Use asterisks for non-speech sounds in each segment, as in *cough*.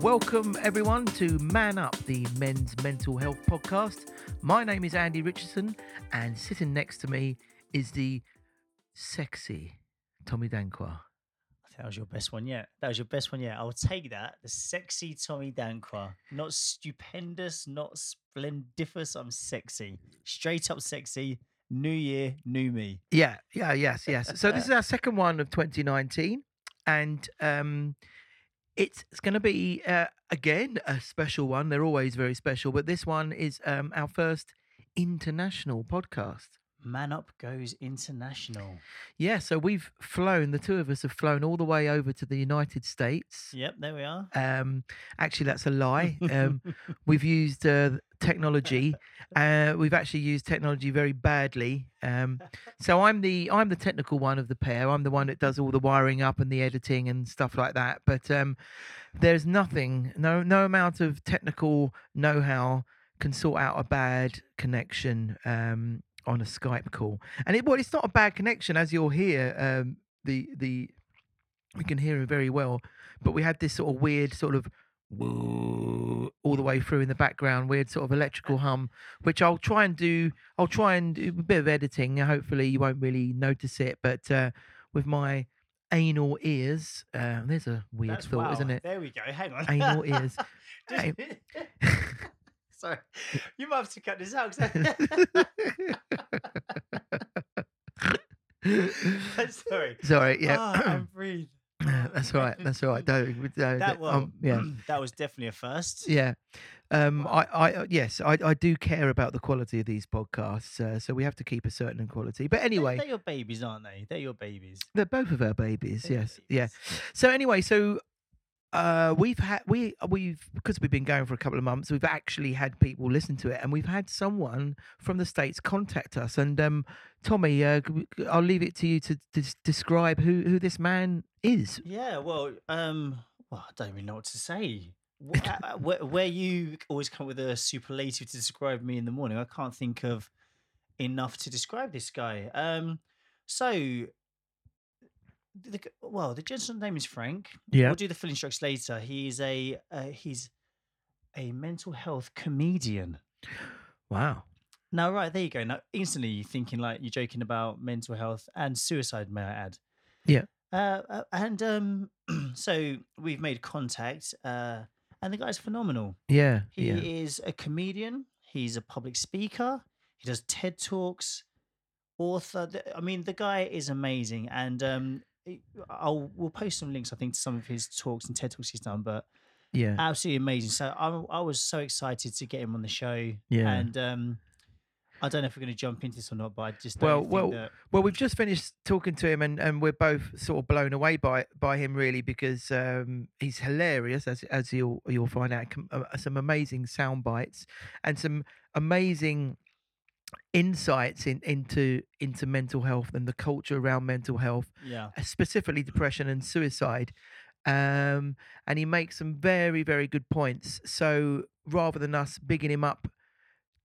welcome everyone to Man Up, the men's mental health podcast. My name is Andy Richardson, and sitting next to me is the sexy Tommy Danquah. That was your best one yet. That was your best one yet. I'll take that. The sexy Tommy Danquah. Not stupendous, not splendiferous. I'm sexy. Straight up sexy. New year, new me. Yeah, yeah, yes, yes. So this is *laughs* our second one of 2019, and um, it's, it's going to be uh, again a special one. They're always very special, but this one is um, our first international podcast. Man Up goes international. Yeah, so we've flown. The two of us have flown all the way over to the United States. Yep, there we are. Um, actually, that's a lie. *laughs* Um, we've used uh, technology. Uh, we've actually used technology very badly. Um, so I'm the I'm the technical one of the pair. I'm the one that does all the wiring up and the editing and stuff like that. But um, there's nothing, no no amount of technical know-how can sort out a bad connection um, on a Skype call. And it well, it's not a bad connection, as you'll hear. Um, the the we can hear him very well, but we had this sort of weird sort of all the way through in the background, weird sort of electrical hum, which I'll try and do. I'll try and do a bit of editing. Hopefully, you won't really notice it, but uh, with my anal ears, uh, there's a weird That's- thought, wow, isn't it? There we go. Hang on. Anal ears. *laughs* Just-. *laughs* *laughs* Sorry. You might have to cut this out. *laughs* Sorry. *laughs* Sorry, yeah. Ah, and *clears throat* breathe. that's all right. That's all right. Don't, don't, That well, um, yeah. *clears throat* that was definitely a first. Yeah. Um, Wow. I, I, uh, yes, I, I do care about the quality of these podcasts, uh, so we have to keep a certain quality. But anyway, they're, your babies, aren't they? They're your babies. they're both of our babies. They're Yes, yeah. So anyway, so uh, we've had we we've because we've been going for a couple of months, we've actually had people listen to it, and we've had someone from the states contact us. And um, Tommy, uh, I'll leave it to you to des- describe who who this man is. Yeah, well, um, well, I don't even know what to say. Uh, *laughs* uh, Where, where you always come with a superlative to describe me in the morning, I can't think of enough to describe this guy. Um, so, the, well, the gentleman's name is Frank. Yeah. We'll do the full instructions later. He's a uh, he's a mental health comedian. Wow. Now, right there you go. Now, instantly you're thinking like you're joking about mental health and suicide. May I add? Yeah. Uh, uh, and um, *clears throat* so we've made contact, uh, and the guy's phenomenal. Yeah. He yeah. is a comedian. He's a public speaker. He does TED talks. Author. I mean, the guy is amazing, and um, I'll we'll post some links. I think to some of his talks and TED talks he's done, but Yeah. absolutely amazing. So I, I was so excited to get him on the show. Yeah. And um, I don't know if we're going to jump into this or not, but I just Well, well, that- Well, we've just finished talking to him, and, and we're both sort of blown away by by him, really, because um, he's hilarious, as as you'll you'll find out. uh, Some amazing sound bites and some amazing insights in, into into mental health and the culture around mental health, yeah, uh, specifically depression and suicide. Um, and he makes some very very good points. So rather than us bigging him up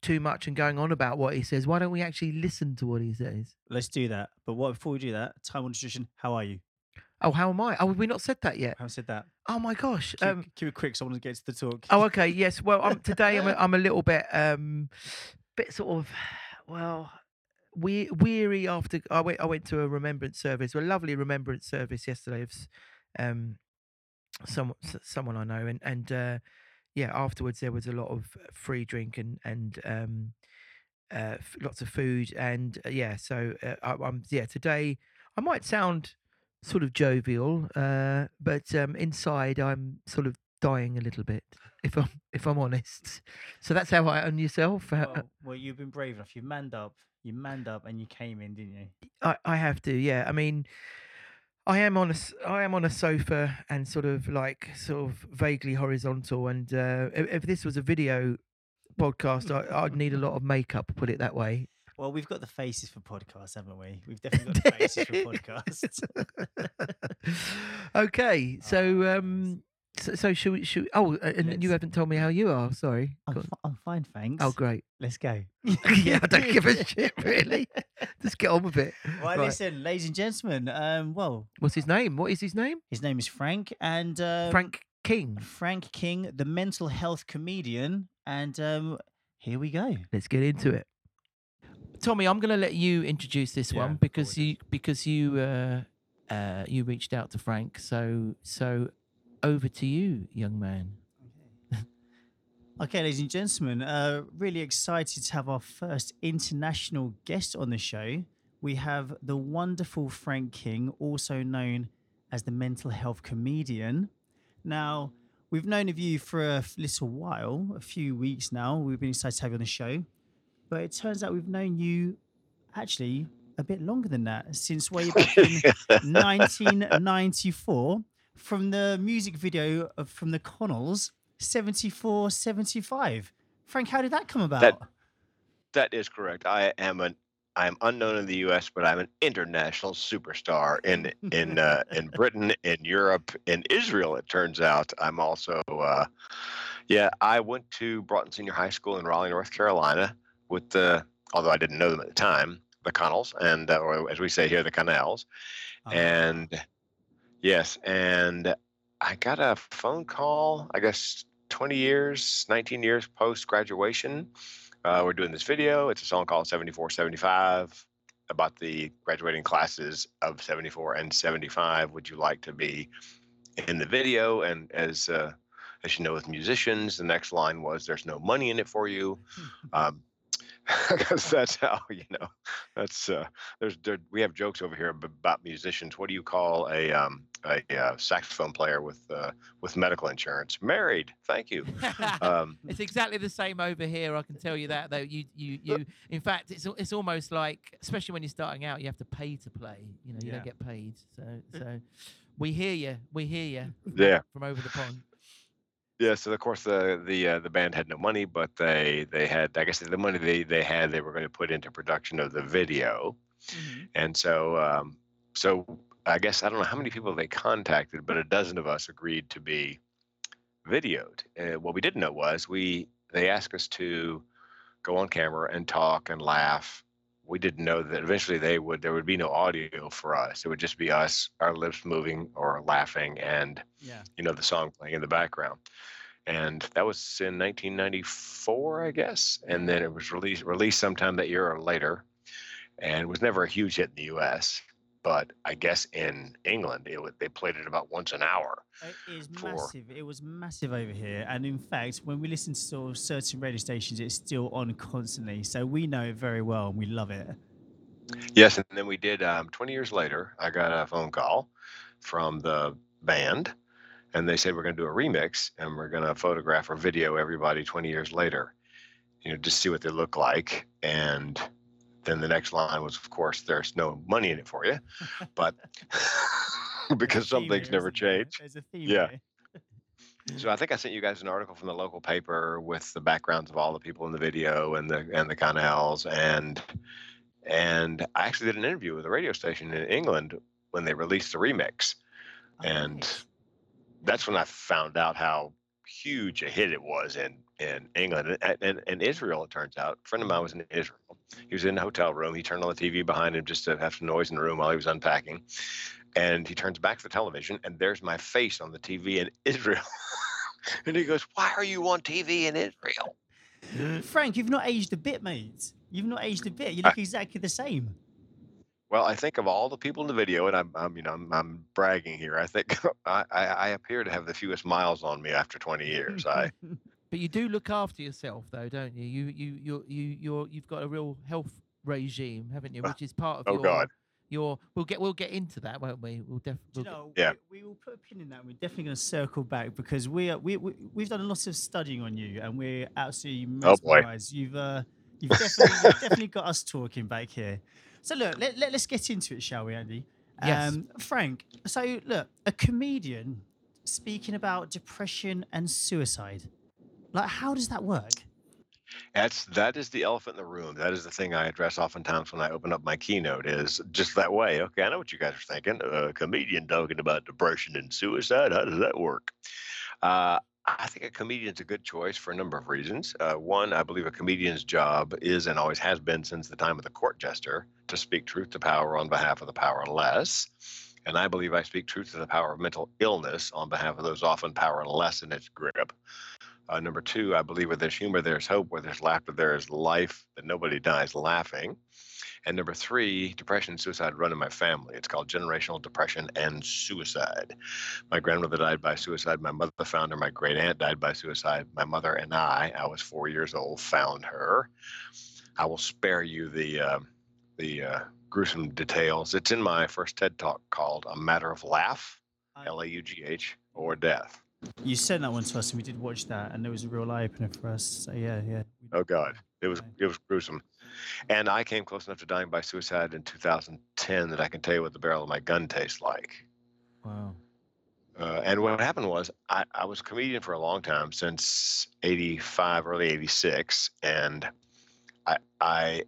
too much and going on about what he says, why don't we actually listen to what he says? let's do that. But what before we do that, time on nutrition. How are you? Oh, how am I? Oh, have we not said that yet? I haven't said that. Oh my gosh. Keep, Um, keep it quick. So I want to get to the talk. oh, okay. Yes. Well, I'm, today I'm a, *laughs* I'm a little bit um, bit sort of well, we weary after I went I went to a remembrance service, a lovely remembrance service yesterday of um, some someone I know, and and uh, yeah, afterwards there was a lot of free drink and and um, uh, lots of food, and uh, yeah, so uh, I, I'm yeah today I might sound sort of jovial, uh, but um, inside I'm sort of dying a little bit, if I'm if I'm honest. So that's how I own yourself. Uh, well, well, you've been brave enough. You manned up. You manned up, and you came in, didn't you? I, I have to, yeah. I mean, I am on a I am on a sofa and sort of like sort of vaguely horizontal. And uh, if, if this was a video podcast, I, I'd need a lot of makeup. Put it that way. Well, we've got the faces for podcasts, haven't we? We've definitely got the faces for *laughs* podcasts. okay, *laughs* so um, so, so should we? Should we, oh, uh, and you Let's- haven't told me how you are. Sorry. I'm, Go on. fi- I'm fine, thanks. Oh, great. Let's go. *laughs* yeah, I don't give a shit really. Just get on with it. *laughs* Right, Right. listen, ladies and gentlemen. Um, well, What's his name? What is his name? his name is Frank, and um, Frank King. Frank King, the mental health comedian, and um, here we go. Let's get into it. Tommy, I'm going to let you introduce this Yeah, one go because with you because you uh, uh, you reached out to Frank. So so over to you, young man. *laughs* Okay, ladies and gentlemen, uh, really excited to have our first international guest on the show. We have the wonderful Frank King, also known as the mental health comedian. Now, we've known of you for a little while, a few weeks now. We've been excited to have you on the show. But it turns out we've known you actually a bit longer than that, since way back in *laughs* 1994 from the music video of, from the Connells, 74 75. Frank, how did that come about? That is correct. I am an I am unknown in the U.S., but I'm an international superstar in in *laughs* uh, in Britain, in Europe, in Israel. It turns out I'm also. Uh, yeah, I went to Broughton Senior High School in Raleigh, North Carolina, with the although I didn't know them at the time, the Connells, and uh, or as we say here, the Connells. Ah, And yes, and I got a phone call, I guess 20 years, 19 years post graduation. Uh, we're doing this video. It's a song called 7475 about the graduating classes of 74 and 75. Would you like to be in the video? And as uh, as you know, with musicians, the next line was, "There's no money in it for you." *laughs* Um, *laughs* because that's how you know that's uh there's there, we have jokes over here about musicians what do you call a um a, uh saxophone player with uh with medical insurance married thank you *laughs* um It's exactly the same over here. I can tell you that though. You you you. In fact, it's it's almost like, especially when you're starting out, you have to pay to play. You know, you Yeah. don't get paid. So so, we hear you. We hear you. Yeah. From over the pond. yeah so of course the the uh, the band had no money but they they had i guess the money they they had they were going to put into production of the video mhm. And so, um, so I guess I don't know how many people they contacted, but a dozen of us agreed to be videoed. Uh, what we didn't know was we they asked us to go on camera and talk and laugh. We didn't know that eventually they would there would be no audio for us. It would just be us, our lips moving or laughing, and Yeah. you know the song playing in the background. And that was in 1994, I guess. And then it was released released sometime that year or later and was never a huge hit in the U.S. But I guess in England, it they played it about once an hour. It is For- massive. It was massive over here. And in fact, when we listen to sort of certain radio stations, it's still on constantly. So we know it very well and we love it. Yes, and then we did. Um, Twenty years later, I got a phone call from the band, and they said we're going to do a remix, and we're going to photograph or video everybody twenty years later, you know, just see what they look like. And then the next line was, of course, there's no money in it for you, but *laughs* *laughs* because some things never change. There's a theme Yeah. So I think I sent you guys an article from the local paper with the backgrounds of all the people in the video and the and the Connells and and I actually did an interview with a radio station in England when they released the remix. Oh, And nice. That's when I found out how huge a hit it was in in England and, and, and Israel. It turns out, a friend of mine was in Israel. He was in a hotel room. He turned on the TV behind him just to have some noise in the room while he was unpacking. And he turns back to the television, and there's my face on the TV in *laughs* Israel. and he goes, "Why are you on TV in Israel?" Frank, you've not aged a bit, mate. You've not aged a bit. You I- look exactly the same. Well, I think of all the people in the video, and I'm, I'm you know, I'm, I'm bragging here. I think *laughs* I, I, I appear to have the fewest miles on me after 20 years. I, *laughs* But you do look after yourself, though, don't you? You you you you you're you've got a real health regime, haven't you? Uh, Which is part of oh your God. your. We'll get we'll get into that, won't we? We'll Do definitely. you know, Yeah. we, we will put a pin in that. We're definitely going to circle back because we, are, we we we've done a lot of studying on you, and we're absolutely mesmerised. Oh, boy. You've uh, you've definitely you've definitely got us talking back here. So look, let, let us get into it, shall we, Andy? Yes. Um, Frank. So look, a comedian speaking about depression and suicide. Like, how does that work? That's that is the elephant in the room. That is the thing I address oftentimes when I open up my keynote. Is just that way. Okay, I know what you guys are thinking. A comedian talking about depression and suicide. How does that work? Uh, I think a comedian's a good choice for a number of reasons. Uh, one, I believe a comedian's job is and always has been since the time of the court jester to speak truth to power on behalf of the powerless. And I believe I speak truth to the power of mental illness on behalf of those often powerless in its grip. Uh, number two, I believe where there's humor, there's hope. Where there's laughter, there is life. That nobody dies laughing. And number three, depression and suicide run in my family. It's called generational depression and suicide. My grandmother died by suicide. My mother found her. My great aunt died by suicide. My mother and I, I was four years old, found her. I will spare you the uh, the uh, gruesome details. It's in my first TED talk called "A Matter of Laugh," L A U G H, or death. You sent that one to us, and we did watch that, and it was a real eye opener for us. So yeah, yeah. Oh God, it was it was gruesome. And I came close enough to dying by suicide in 2010 that I can tell you what the barrel of my gun tastes like. Wow. Uh, and what happened was I, I was a comedian for a long time since 85 early 86 and I, I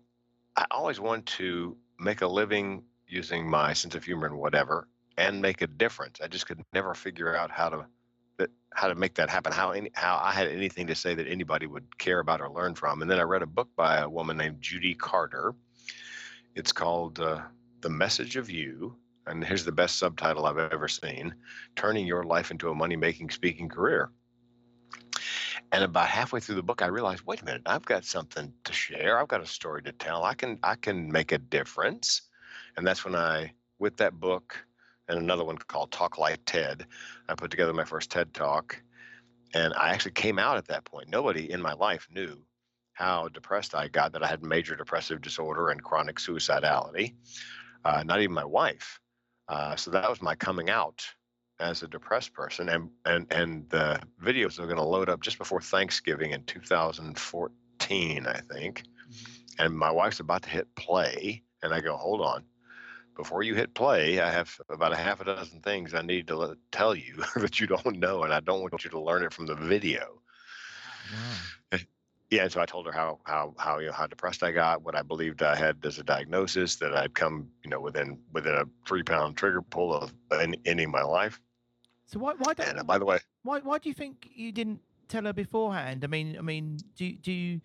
i always wanted to make a living using my sense of humor and whatever and make a difference i just could never figure out how to that how to make that happen how any, how i had anything to say that anybody would care about or learn from and then i read a book by a woman named judy carter it's called uh, the message of you and here's the best subtitle I've ever seen Turning Your Life into a Money Making Speaking Career. And about halfway through the book, I realized, wait a minute, I've got something to share. I've got a story to tell. I can I can make a difference. And that's when I, with that book and another one called Talk Like TED, I put together my first TED talk. And I actually came out at that point. Nobody in my life knew how depressed I got, that I had major depressive disorder and chronic suicidality. Uh, not even my wife. Uh, so that was my coming out as a depressed person, and and and the videos are going to load up just before Thanksgiving in 2014, I think. Mm-hmm. And my wife's about to hit play, and I go, hold on. Before you hit play, I have about a half a dozen things I need to let, tell you *laughs* that you don't know, and I don't want you to learn it from the video. Wow. Yeah, and so I told her how how how you know how depressed I got, what I believed I had as a diagnosis, that I'd come you know within within a three pound trigger pull of any my life. So why why don't And uh, by the way, why why do you think you didn't tell her beforehand? I mean, I mean, do do you,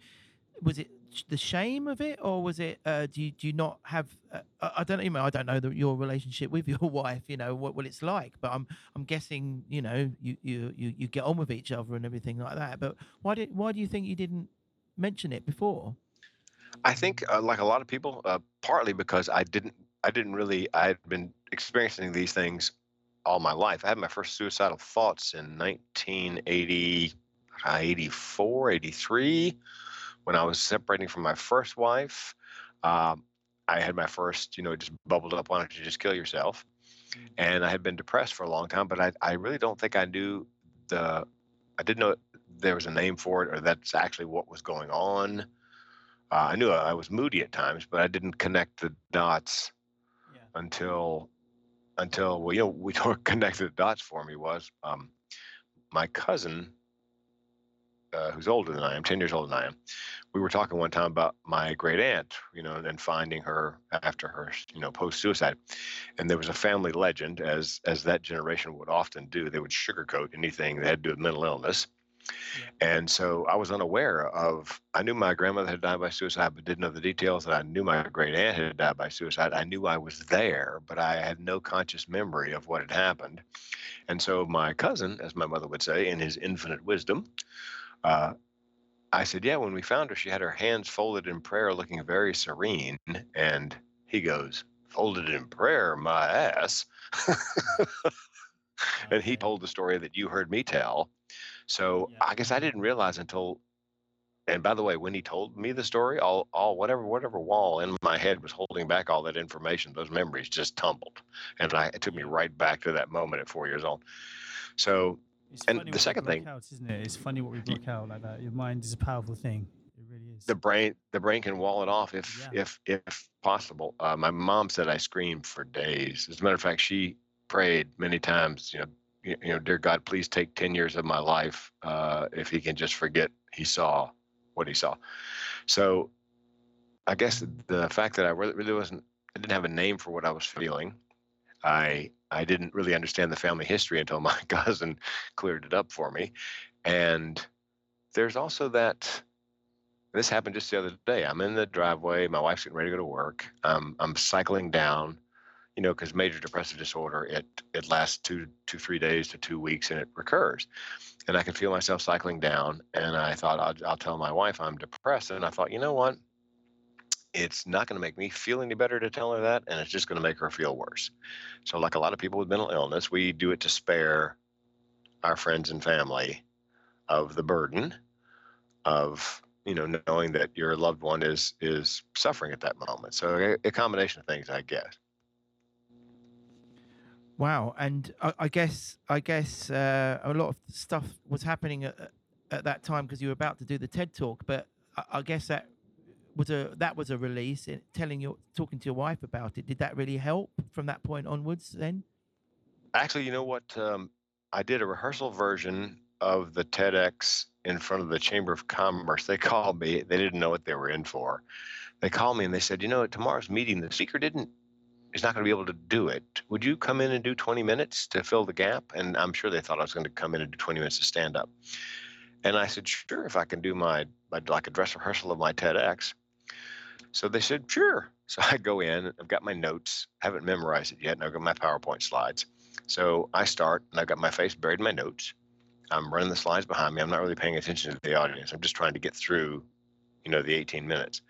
was it the shame of it, or was it uh, do you do you not have? Uh, I don't know. I don't know the, your relationship with *laughs* your wife. You know what what it's like, but I'm I'm guessing you know you you you, you get on with each other and everything like that. But why did why do you think you didn't mention it before? I think uh, like a lot of people, uh, partly because I didn't I didn't really I had been experiencing these things all my life. I had my first suicidal thoughts in 1980, uh, 84, 83, when I was separating from my first wife. Um, I had my first, you know, it just bubbled up. Why don't you just kill yourself? And I had been depressed for a long time, but I, I really don't think I knew the, I didn't know there was a name for it or that's actually what was going on. Uh, I knew I was moody at times, but I didn't connect the dots Yeah. until until well, you know, *laughs* we connected the dots for me was um, my cousin, uh, who's older than I am, ten years older than I am. We were talking one time about my great aunt, you know, and finding her after her, you know, post suicide. And there was a family legend, as as that generation would often do. They would sugarcoat anything that had to do with mental illness. And so I was unaware of, I knew my grandmother had died by suicide, but didn't know the details. And I knew my great aunt had died by suicide. I knew I was there, but I had no conscious memory of what had happened. And so my cousin, as my mother would say, in his infinite wisdom, uh, I said, Yeah, when we found her, she had her hands folded in prayer, looking very serene. And he goes, Folded in prayer, my ass. *laughs* and he told the story that you heard me tell. So Yeah. I guess I didn't realize until, and by the way, when he told me the story, all, all whatever whatever wall in my head was holding back all that information, those memories just tumbled, and I, it took me right back to that moment at four years old. So It's And the second thing- out, isn't it? It's funny what we block out like that. Your mind is a powerful thing. It really is. the brain the brain can wall it off if Yeah. if if possible. Uh, my mom said I screamed for days. As a matter of fact, she prayed many times. You know, you, you know, dear God, please take ten years of my life uh, if He can just forget He saw what He saw. So, I guess the fact that I really, really wasn't, I didn't have a name for what I was feeling. I I didn't really understand the family history until *laughs* my cousin cleared it up for me, and there's also that this happened just the other day. I'm in the driveway. My wife's getting ready to go to work. Um, I'm cycling down, you know, because major depressive disorder, it it lasts two two three days to two weeks, and it recurs. And I can feel myself cycling down. And I thought I'll, I'll tell my wife I'm depressed. And I thought, you know what? It's not going to make me feel any better to tell her that, and it's just going to make her feel worse. So, like a lot of people with mental illness, we do it to spare our friends and family of the burden of you know knowing that your loved one is is suffering at that moment so a, combination of things i guess Wow, and I, I guess I guess uh, a lot of stuff was happening at, at that time because you were about to do the TED talk. But I, I guess that was a that was a release. In telling your talking to your wife about it, did that really help from that point onwards? Then? Actually you know what um, i did a rehearsal version of the tedx in front of the chamber of commerce. They called me. They didn't know what they were in for. They called me and they said you know at tomorrow's meeting. The speaker didn't is not going to be able to do it. Would you come in and do 20 minutes to fill the gap? And i'm sure they thought i was going to come in and do 20 minutes to stand up and i said sure if i can do my, my like a dress rehearsal of my tedx so they said sure so i go in i've got my notes I haven't memorized it yet and i've got my powerpoint slides so I start and I've got my face buried in my notes. I'm running the slides behind me. I'm not really paying attention to the audience. I'm just trying to get through, you know, the 18 minutes.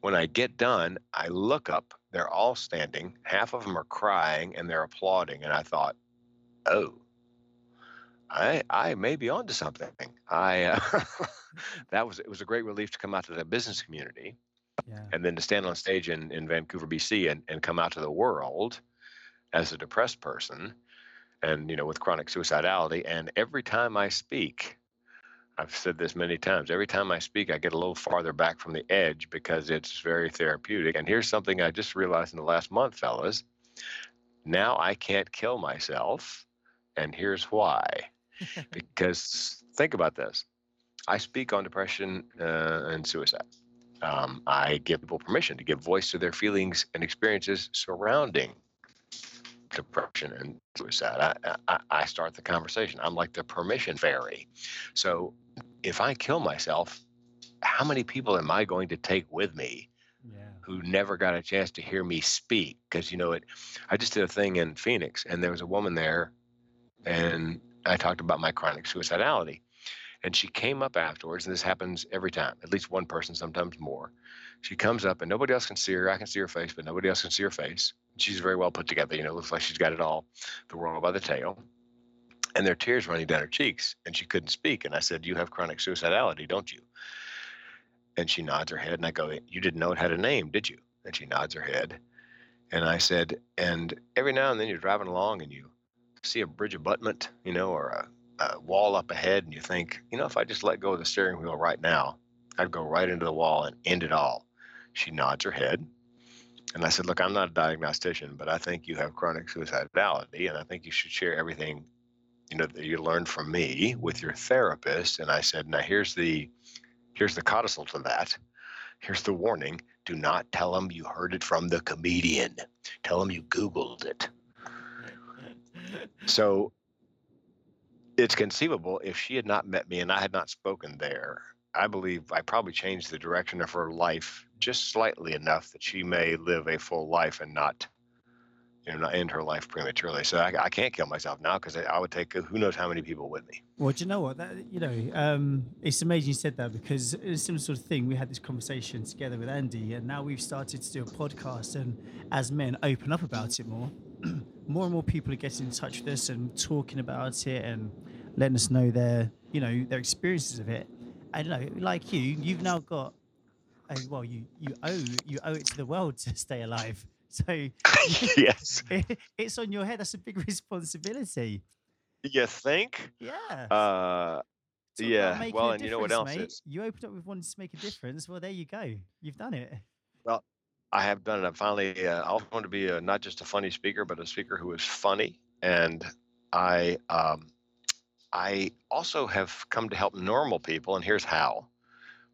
When I get done, I look up. They're all standing. Half of them are crying and they're applauding. And I thought, oh, I I may be onto something. I uh, *laughs* that was it was a great relief to come out to the business community Yeah. and then to stand on stage in, in Vancouver, BC and, and come out to the world as a depressed person and you know with chronic suicidality and every time I speak I've said this many times every time I speak I get a little farther back from the edge because it's very therapeutic. And here's something I just realized in the last month fellas. Now I can't kill myself and here's why. *laughs* Because think about this. I speak on depression uh, and suicide um, I give people permission to give voice to their feelings and experiences surrounding depression and suicide. I, I, I start the conversation. I'm like the permission fairy. So if I kill myself, how many people am I going to take with me Yeah. who never got a chance to hear me speak? Because you know it. I just did a thing in Phoenix, and there was a woman there, and I talked about my chronic suicidality. And she came up afterwards, and this happens every time, at least one person, sometimes more. She comes up, and nobody else can see her. I can see her face, but nobody else can see her face. She's very well put together. You know, looks like she's got it all, the world by the tail. And there are tears running down her cheeks, and she couldn't speak. And I said, "You have chronic suicidality, don't you?" And she nods her head, and I go, "You didn't know it had a name, did you?" And she nods her head. And I said, "And every now and then you're driving along, and you see a bridge abutment, you know, or a wall up ahead and you think, you know, if I just let go of the steering wheel right now, I'd go right into the wall and end it all. She nods her head. And I said, Look, I'm not a diagnostician, but I think you have chronic suicidality, and I think you should share everything, you know, that you learned from me with your therapist. And I said, Now here's the here's the codicil to that. Here's the warning. Do not tell them you heard it from the comedian. Tell them you Googled it. So it's conceivable if she had not met me and I had not spoken there, I believe I probably changed the direction of her life just slightly enough that she may live a full life and not, you know, not end her life prematurely. So I, I can't kill myself now because I, I would take who knows how many people with me. Well, do you know what? That, you know, um, it's amazing you said that because it's similar sort of thing. We had this conversation together with Andy, and now we've started to do a podcast, and as men open up about it more, *clears throat* more and more people are getting in touch with us and talking about it and letting us know their, you know, their experiences of it. I don't know, like you, you've now got, a, well, you you owe you owe it to the world to *laughs* stay alive. So *laughs* *laughs* yes. it's on your head. That's a big responsibility. You think? Yeah. Uh, about yeah, well, and you know what else? You opened up with wanting to make a difference. Well, there you go. You've done it. I have done it. I'm finally, uh, I also want to be a, not just a funny speaker, but a speaker who is funny. And I, um, I also have come to help normal people, and here's how.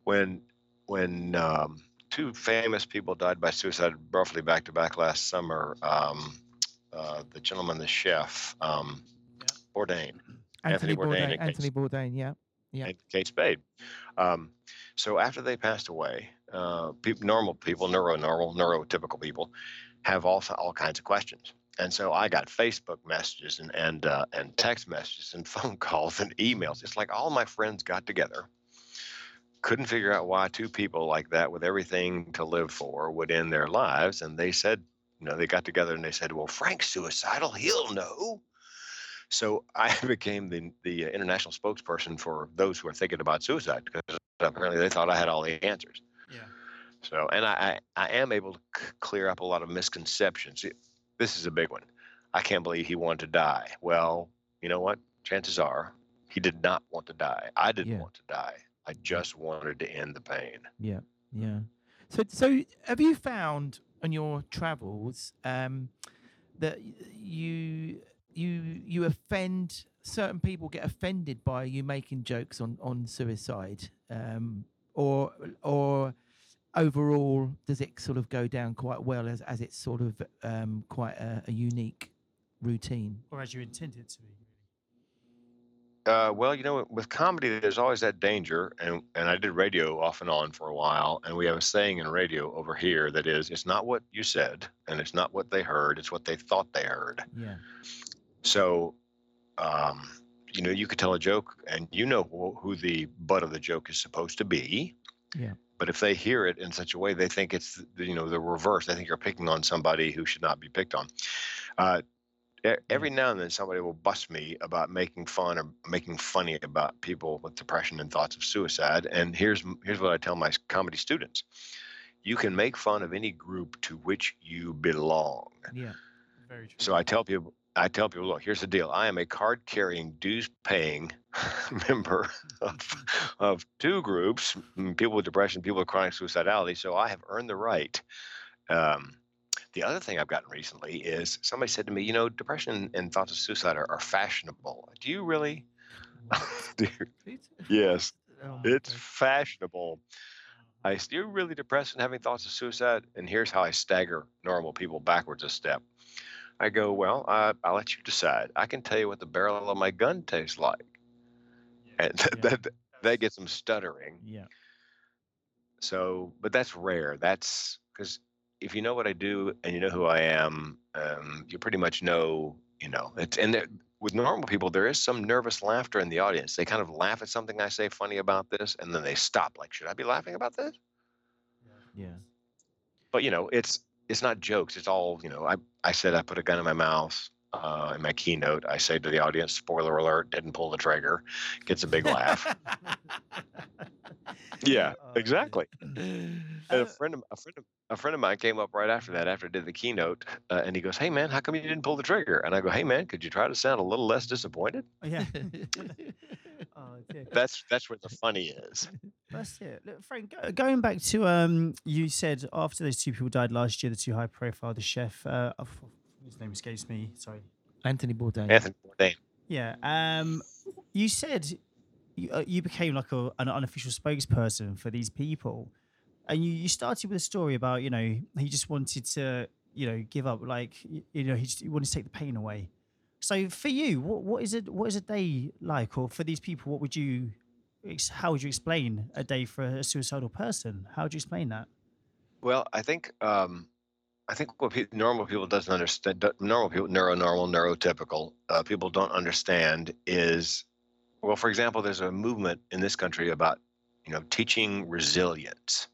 When, when um, two famous people died by suicide roughly back to back last summer, um, uh, the gentleman, the chef, um, Yeah. Bourdain, Anthony Anthony Bourdain Bourdain. and Kate Anthony Bourdain. Yeah. Yeah. and Kate Spade. Um, so after they passed away, uh, people, normal people, neuronormal, neurotypical people, have all all kinds of questions. And so I got Facebook messages and and uh, and text messages and *laughs* phone calls and emails. It's like all my friends got together, couldn't figure out why two people like that with everything to live for would end their lives, and they said, you know, they got together and they said, "Well, Frank's suicidal. He'll know." So I *laughs* became the the international spokesperson for those who are thinking about suicide because apparently they thought I had all the answers. Yeah. So, and I, I, I am able to c- clear up a lot of misconceptions. This is a big one. I can't believe he wanted to die. Well, you know what? Chances are he did not want to die. I didn't Yeah. want to die. I just wanted to end the pain. Yeah, yeah. So, so have you found on your travels um, that you you you offend certain people get offended by you making jokes on on suicide, um, or or overall does it sort of go down quite well as as it's sort of um, quite a, a unique routine? Or as you intended to be. Uh, well, you know, with comedy, there's always that danger, and and I did radio off and on for a while, and we have a saying in radio over here that is, it's not what you said, and it's not what they heard, it's what they thought they heard. Yeah, So, um, you know, you could tell a joke, and you know who, who the butt of the joke is supposed to be. Yeah. But if they hear it in such a way, they think it's the, you know the reverse. They think you're picking on somebody who should not be picked on. Uh, every now and then, somebody will bust me about making fun or making funny about people with depression and thoughts of suicide. And here's here's what I tell my comedy students: You can make fun of any group to which you belong. yeah, Very true. So I tell people, I tell people, look, here's the deal. I am a card carrying, dues paying *laughs* member of, of two groups people with depression, people with chronic suicidality. So I have earned the right. Um, the other thing I've gotten recently is somebody said to me, you know, depression and thoughts of suicide are, are fashionable. Do you really? *laughs* *laughs* Yes, Oh it's fashionable. I you're really depressed and having thoughts of suicide? And here's how I stagger normal people backwards a step. I go, well, I, I'll let you decide. I can tell you what the barrel of my gun tastes like. And *laughs* Yeah. that, that gets them stuttering. yeah, So, but that's rare. That's because if you know what I do and you know who I am, um, you pretty much know, you know, it's, and there, with normal people, there is some nervous laughter in the audience. They kind of laugh at something I say funny about this, and then they stop. Like, should I be laughing about this? yeah, but you know it's it's not jokes it's all you know i i said i put a gun in my mouth uh, in my keynote i say to the audience spoiler alert didn't pull the trigger gets a big laugh. *laughs* Yeah Oh, exactly. And Uh, a friend of a friend of a friend of mine came up right after that after I did the keynote uh, and he goes hey man how come you didn't pull the trigger? And i go hey man could you try to sound a little less disappointed? Oh, yeah. *laughs* *laughs* oh, that's that's where the funny is. That's it. Look, Frank, go- going back to um, you said after those two people died last year, the two high profile, the chef, uh, f- his name escapes me. Sorry. Anthony Bourdain. anthony bourdain Yeah. Um, you said you, uh, you became like a, an unofficial spokesperson for these people, and you, you started with a story about you know he just wanted to you know give up, like y- you know he, just, he wanted to take the pain away. So for you, what what is it? What is a day like, or for these people, what would you? How would you explain a day for a suicidal person? How would you explain that? Well, I think um, I think what pe- normal people doesn't understand, normal people, neuronormal, neurotypical uh, people don't understand is, well, for example, there's a movement in this country about you know teaching resilience,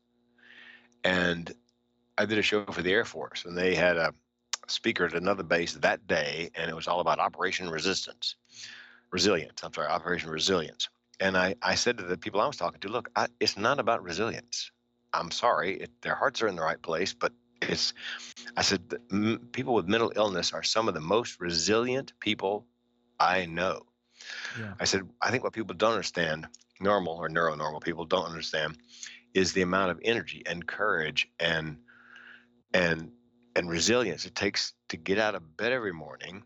and I did a show for the Air Force, and they had a speaker at another base that day, and it was all about Operation Resistance, resilience. I'm sorry, Operation Resilience. And I, I said to the people I was talking to, look, I, it's not about resilience. I'm sorry, it, their hearts are in the right place, but it's, I said, people with mental illness are some of the most resilient people I know. Yeah. I said, I think what people don't understand, normal or neuronormal people don't understand, is the amount of energy and courage and and and resilience it takes to get out of bed every morning,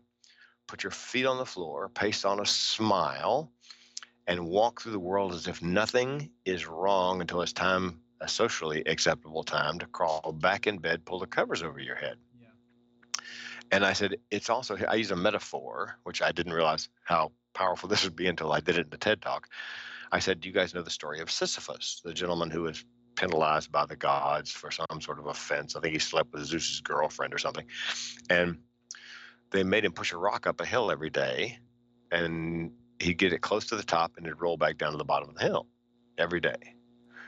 put your feet on the floor, paste on a smile, and walk through the world as if nothing is wrong until it's time, a socially acceptable time, to crawl back in bed, pull the covers over your head. Yeah. And I said, it's also, I use a metaphor, which I didn't realize how powerful *laughs* this would be until I did it in the TED Talk. I said, Do you guys know the story of Sisyphus, the gentleman who was penalized by the gods for some sort of offense. I think he slept with Zeus's girlfriend or something. And they made him push a rock up a hill every day and he'd get it close to the top and it'd roll back down to the bottom of the hill every day.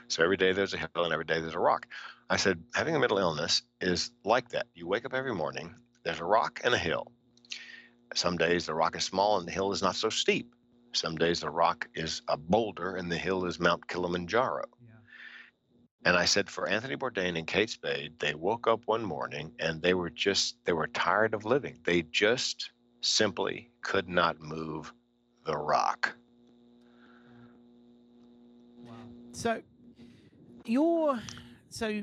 So every day there's a hill and every day there's a rock. I said, having a mental illness is like that. You wake up every morning, there's a rock and a hill. Some days the rock is small and the hill is not so steep. Some days the rock is a boulder and the hill is Mount Kilimanjaro. Yeah. And I said, for Anthony Bourdain and Kate Spade, they woke up one morning and they were just, they were tired of living. They just simply could not move the rock. Wow. So your so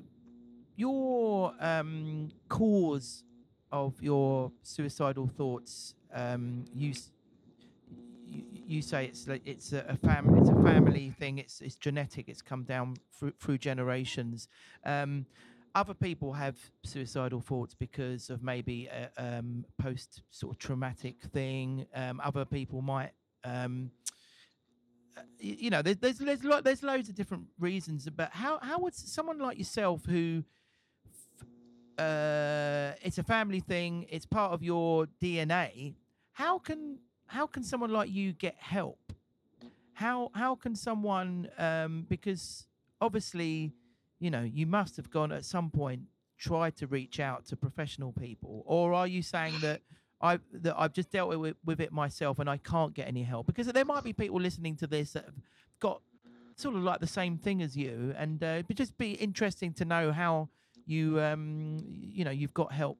your um, cause of your suicidal thoughts, um, you, you say it's like it's a, a family it's a family thing. It's it's genetic. It's come down through through generations. Um, other people have suicidal thoughts because of maybe a um, post sort of traumatic thing. Um, other people might um, you know, there's there's there's, lo- there's loads of different reasons. But how how would someone like yourself, who uh, it's a family thing, it's part of your DNA, how can how can someone like you get help? How how can someone um, because obviously, you know, you must have gone at some point tried to reach out to professional people, or are you saying that? I that I've just dealt with with it myself and I can't get any help because there might be people listening to this that have got sort of like the same thing as you, and uh, it'd just be interesting to know how you um you know you've got help.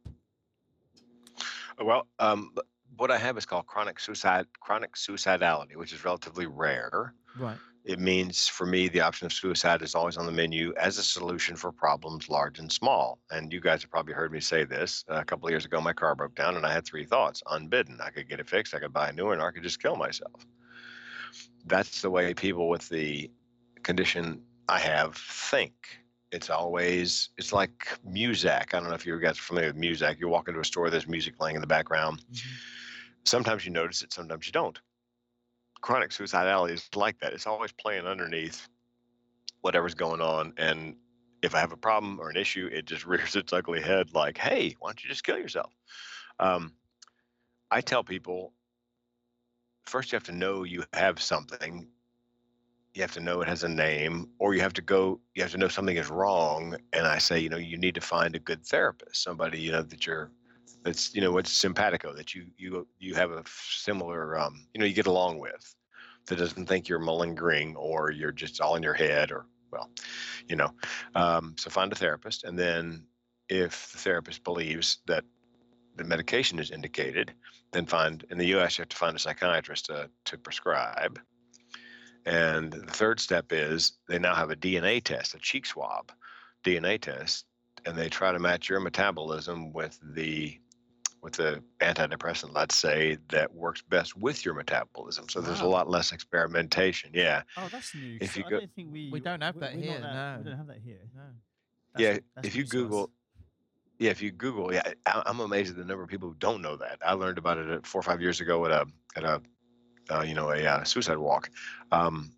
Well, um, what I have is called chronic suicide, chronic suicidality, which is relatively rare. Right. It means for me, the option of suicide is always on the menu as a solution for problems large and small. And you guys have probably heard me say this. Uh, a couple of years ago, my car broke down and I had three thoughts unbidden. I could get it fixed, I could buy a new one, or I could just kill myself. That's the way people with the condition I have think. It's always, it's like Muzak. I don't know if you guys are familiar with Muzak. You walk into a store, there's music playing in the background. Mm-hmm. Sometimes you notice it, sometimes you don't chronic suicidality is like that. It's always playing underneath whatever's going on. And if I have a problem or an issue, it just *laughs* rears its ugly head like, hey, why don't you just kill yourself? Um, I tell people first you have to know you have something. You have to know it has a name, or you have to go, you have to know something is wrong. And I say, you know, you need to find a good therapist, somebody, you know, that you're that's you know what's simpatico that you you you have a similar um, you know you get along with that doesn't think you're malingering or you're just all in your head or well you know um, so find a therapist. And then if the therapist believes that the medication is indicated then find in the us you have to find a psychiatrist to, to prescribe. And the third step is they now have a dna test a cheek swab dna test and they try to match your metabolism with the with the antidepressant, let's say, that works best with your metabolism. So there's a lot less experimentation. Yeah. Oh, that's new. If 'cause you I don't think we We don't have we- that here, that- We don't have that here. No. That's- yeah. that's If you news to. Google, yeah, if you Google, yeah, I, I'm amazed at the number of people who don't know that. I learned about it four or five years ago at a at a uh, you know a uh, suicide walk. Um,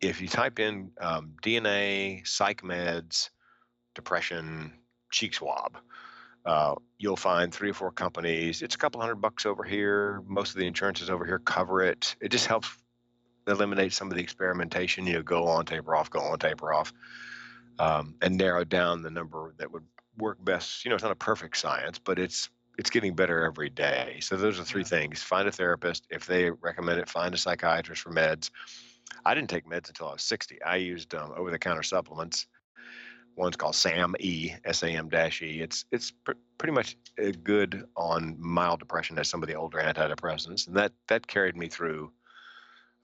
if you type in um, DNA, psych meds, depression, cheek swab, uh, you'll find three or four companies. It's a couple hundred bucks over here. Most of the insurances over here cover it. It just helps eliminate some of the experimentation. You know, go on, taper off, go on, taper off, um, and narrow down the number that would work best. You know, it's not a perfect science, but it's it's getting better every day. So those are three Yeah. things: find a therapist. If they recommend it, find a psychiatrist for meds. I didn't take meds until I was 60. I used um, over-the-counter supplements. One's called SAM E, E. It's it's pr- pretty much uh, good on mild depression as some of the older antidepressants, and that that carried me through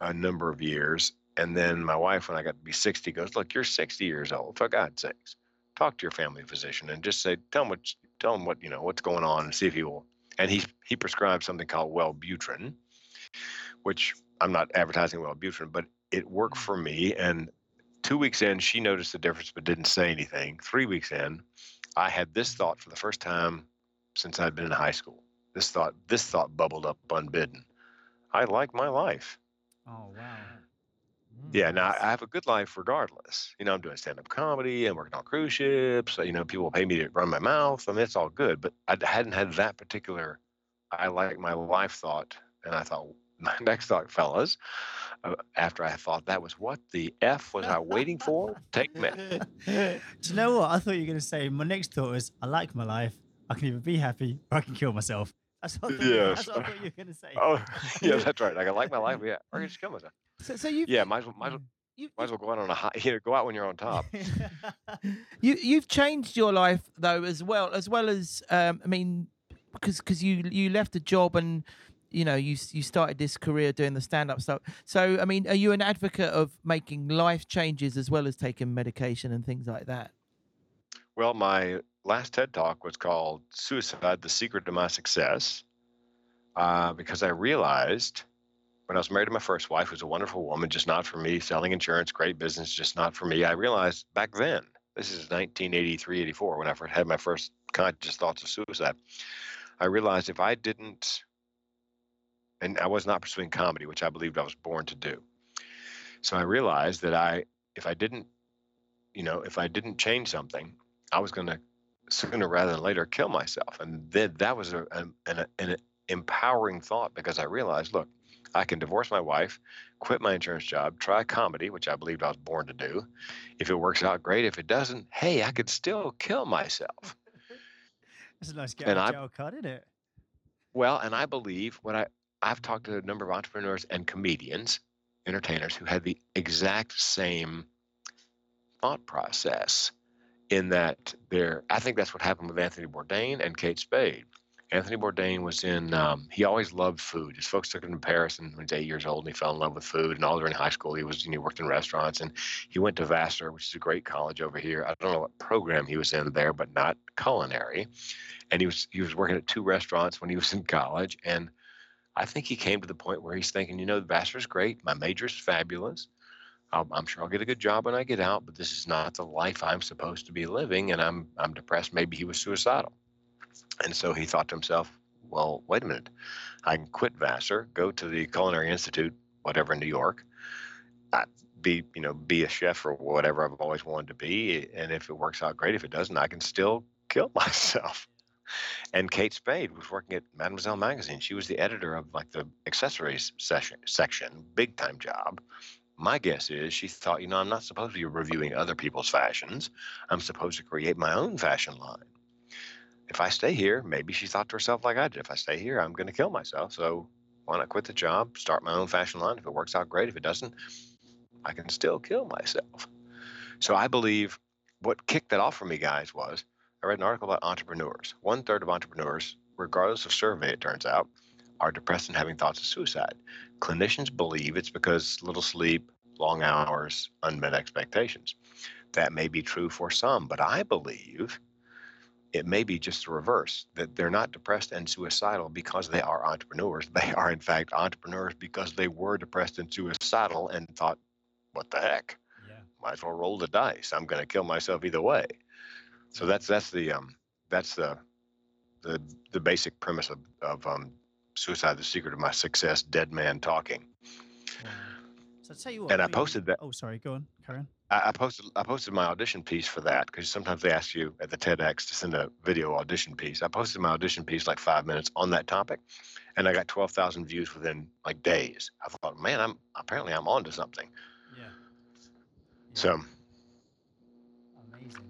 a number of years. And then my wife, when I got to be 60, goes, "Look, you're 60 years old. For God's sakes, talk to your family physician and just say, tell him what tell him what you know what's going on, and see if he will." And he he prescribed something called Wellbutrin, which I'm not advertising Wellbutrin, but it worked for me. And two weeks in, she noticed the difference but didn't say anything. Three weeks in, I had this thought for the first time since I'd been in high school. This thought, this thought bubbled up unbidden. I like my life. Oh wow. Hmm, yeah, now I have a good life regardless. You know, I'm doing stand-up comedy, I'm working on cruise ships. You know, people pay me to run my mouth. I mean, it's all good. But I hadn't had that particular I like my life thought, and I thought *laughs* next thought, fellas, uh, after I thought that was what the f was I waiting for? Take me. *laughs* Do you know what? I thought you were going to say my next thought was I like my life. I can either be happy or I can kill myself. That's what I thought, Yes. that's what I thought you were going to say. Oh, *laughs* yeah, that's right. Like, I like my life, yeah, or I can just kill myself. So, so you've Yeah, might as well, might as well, you, might as well go out on a high. You know, go out when you're on top. you you've changed your life though as well as well as um, I mean because because you you left a job and you know you you started this career doing the stand up stuff. So I mean, are you an advocate of making life changes as well as taking medication and things like that? Well, my last TED talk was called Suicide The Secret to My Success uh, because I realized when I was married to my first wife, who was a wonderful woman, just not for me, selling insurance, great business, just not for me. I realized back then, this is 1983, 84, when I had my first conscious thoughts of suicide. I realized if I didn't, and I was not pursuing comedy, which I believed I was born to do. So I realized that I, if I didn't, you know, if I didn't change something, I was going to sooner rather than later kill myself. And then that was a, an, an, an empowering thought because I realized, look, I can divorce my wife, quit my insurance job, try comedy, which I believed I was born to do. If it works out, great. If it doesn't, hey, I could still kill myself. *laughs* That's a nice get And out I- jail card, isn't it? Well, and I believe what I I've talked to a number of entrepreneurs and comedians, entertainers who had the exact same thought process in that they're I think that's what happened with Anthony Bourdain and Kate Spade. Anthony Bourdain was in um, he always loved food. His folks took him to Paris and when he was eight years old and he fell in love with food and all during high school he was you know, he worked in restaurants and he went to Vassar, which is a great college over here. I don't know what program he was in there, but not culinary and he was he was working at two restaurants when he was in college and i think he came to the point where he's thinking you know the bachelor's great my major's fabulous. I'll, i'm sure i'll get a good job when i get out but this is not the life i'm supposed to be living and i'm i'm depressed. Maybe he was suicidal. And so he thought to himself well wait a minute. I can quit vassar go to the culinary institute whatever in new york I, be you know be a chef or whatever i've always wanted to be and if it works out great if it doesn't i can still kill *laughs* myself and Kate Spade was working at Mademoiselle magazine. She was the editor of like the accessories session, section, big time job. My guess is she thought, you know, I'm not supposed to be reviewing other people's fashions. I'm supposed to create my own fashion line. If I stay here, maybe she thought to herself like I did. If I stay here, I'm going to kill myself. So why not quit the job, start my own fashion line? If it works out, great. If it doesn't, I can still kill myself. So I believe what kicked that off for me, guys, was I read an article about entrepreneurs. One third of entrepreneurs, regardless of survey, it turns out, are depressed and having thoughts of suicide. Clinicians believe it's because little sleep, long hours, unmet expectations. That may be true for some, but I believe it may be just the reverse that they're not depressed and suicidal because they are entrepreneurs. *laughs* They are, in fact, entrepreneurs because they were depressed and suicidal and thought, what the heck? Yeah. might as well roll the dice. I'm going to kill myself either way. So that's that's the um that's the the the basic premise of of um, suicide. The secret of my success. Dead man talking. Wow. So I tell you what. And I posted that- Oh, sorry. Go on. Karen. I, I posted I posted my audition piece for that because sometimes they ask you at the TEDx to send a video audition piece. I posted my audition piece like five minutes on that topic, and I got twelve thousand views within like days. I thought, man, I'm apparently I'm onto something. Yeah. Yeah. So Amazing.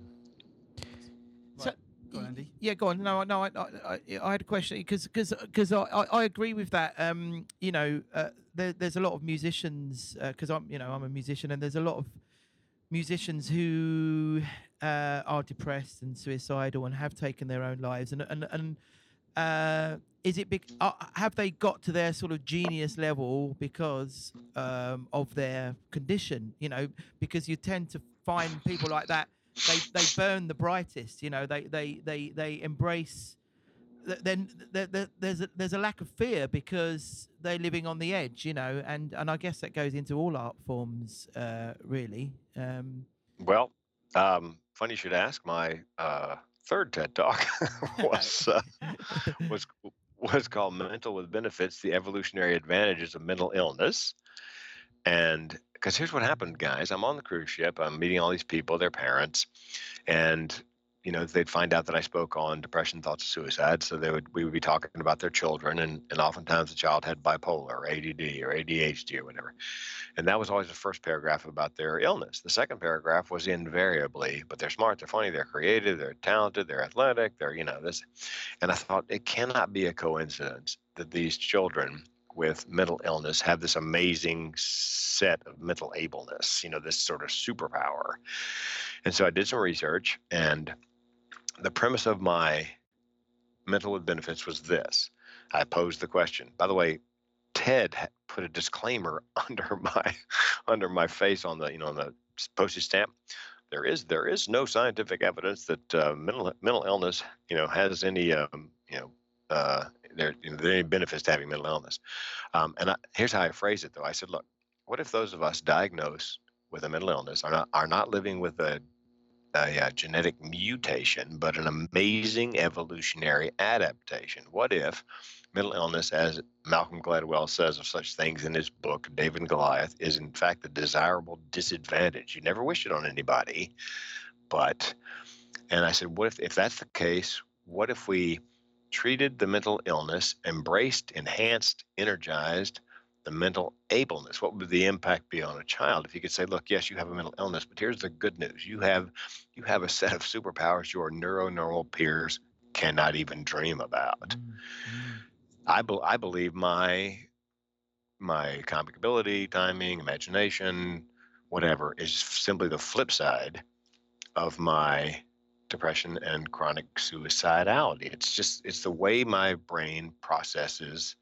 Andy. Yeah, go on. No, no, I, I, I, had a question because because because I, I, agree with that. Um, you know, uh, there, there's a lot of musicians because I'm you know I'm a musician and there's a lot of musicians who uh, are depressed and suicidal and have taken their own lives and and and uh, is it? Uh, have they got to their sort of genius level because um, of their condition? You know, because you tend to find people like that they they burn the brightest. You know, they they they they embrace. Then th- th- there's a, there's a lack of fear because they're living on the edge. You know, and and I guess that goes into all art forms, uh, really. Um, Well, um, funny you should ask. My uh, third TED talk *laughs* was uh, *laughs* was was called "Mental with Benefits: The Evolutionary Advantages of Mental Illness," And because here's what happened, guys. I'm on the cruise ship. I'm meeting all these people, their parents, and you know they'd find out that I spoke on depression, thoughts of suicide. So they would we would be talking about their children, and and oftentimes the child had bipolar, or ADD, or ADHD, or whatever. And that was always the first paragraph about their illness. The second paragraph was invariably, but they're smart, they're funny, they're creative, they're talented, they're athletic, they're you know this. And I thought it cannot be a coincidence that these children with mental illness have this amazing set of mental ableness, you know, this sort of superpower. And so I did some research, and the premise of my mental benefits was this. I posed the question. By the way, Ted put a disclaimer *laughs* under my under my face on the you know on the postage stamp. There is there is no scientific evidence that uh, mental mental illness you know has any um, you know uh, there, you know, there are any benefits to having mental illness. Um, and I, here's how I phrase it though. I said, look, what if those of us diagnosed with a mental illness are not are not living with a a, a, genetic mutation, but an amazing evolutionary adaptation. What if mental illness, as Malcolm Gladwell says of such things in his book, David and Goliath, is in fact a desirable disadvantage? You never wish it on anybody, but, and I said, what if, if that's the case, what if we treated the mental illness, embraced, enhanced, energized, the mental ableness. What would the impact be on a child? If you could say look yes you have a mental illness but here's the good news. You have you have a set of superpowers your neuronormal peers cannot even dream about. Mm-hmm. I, be, I believe my my comic ability timing imagination whatever is simply the flip side of my depression and chronic suicidality it's just it's the way my brain processes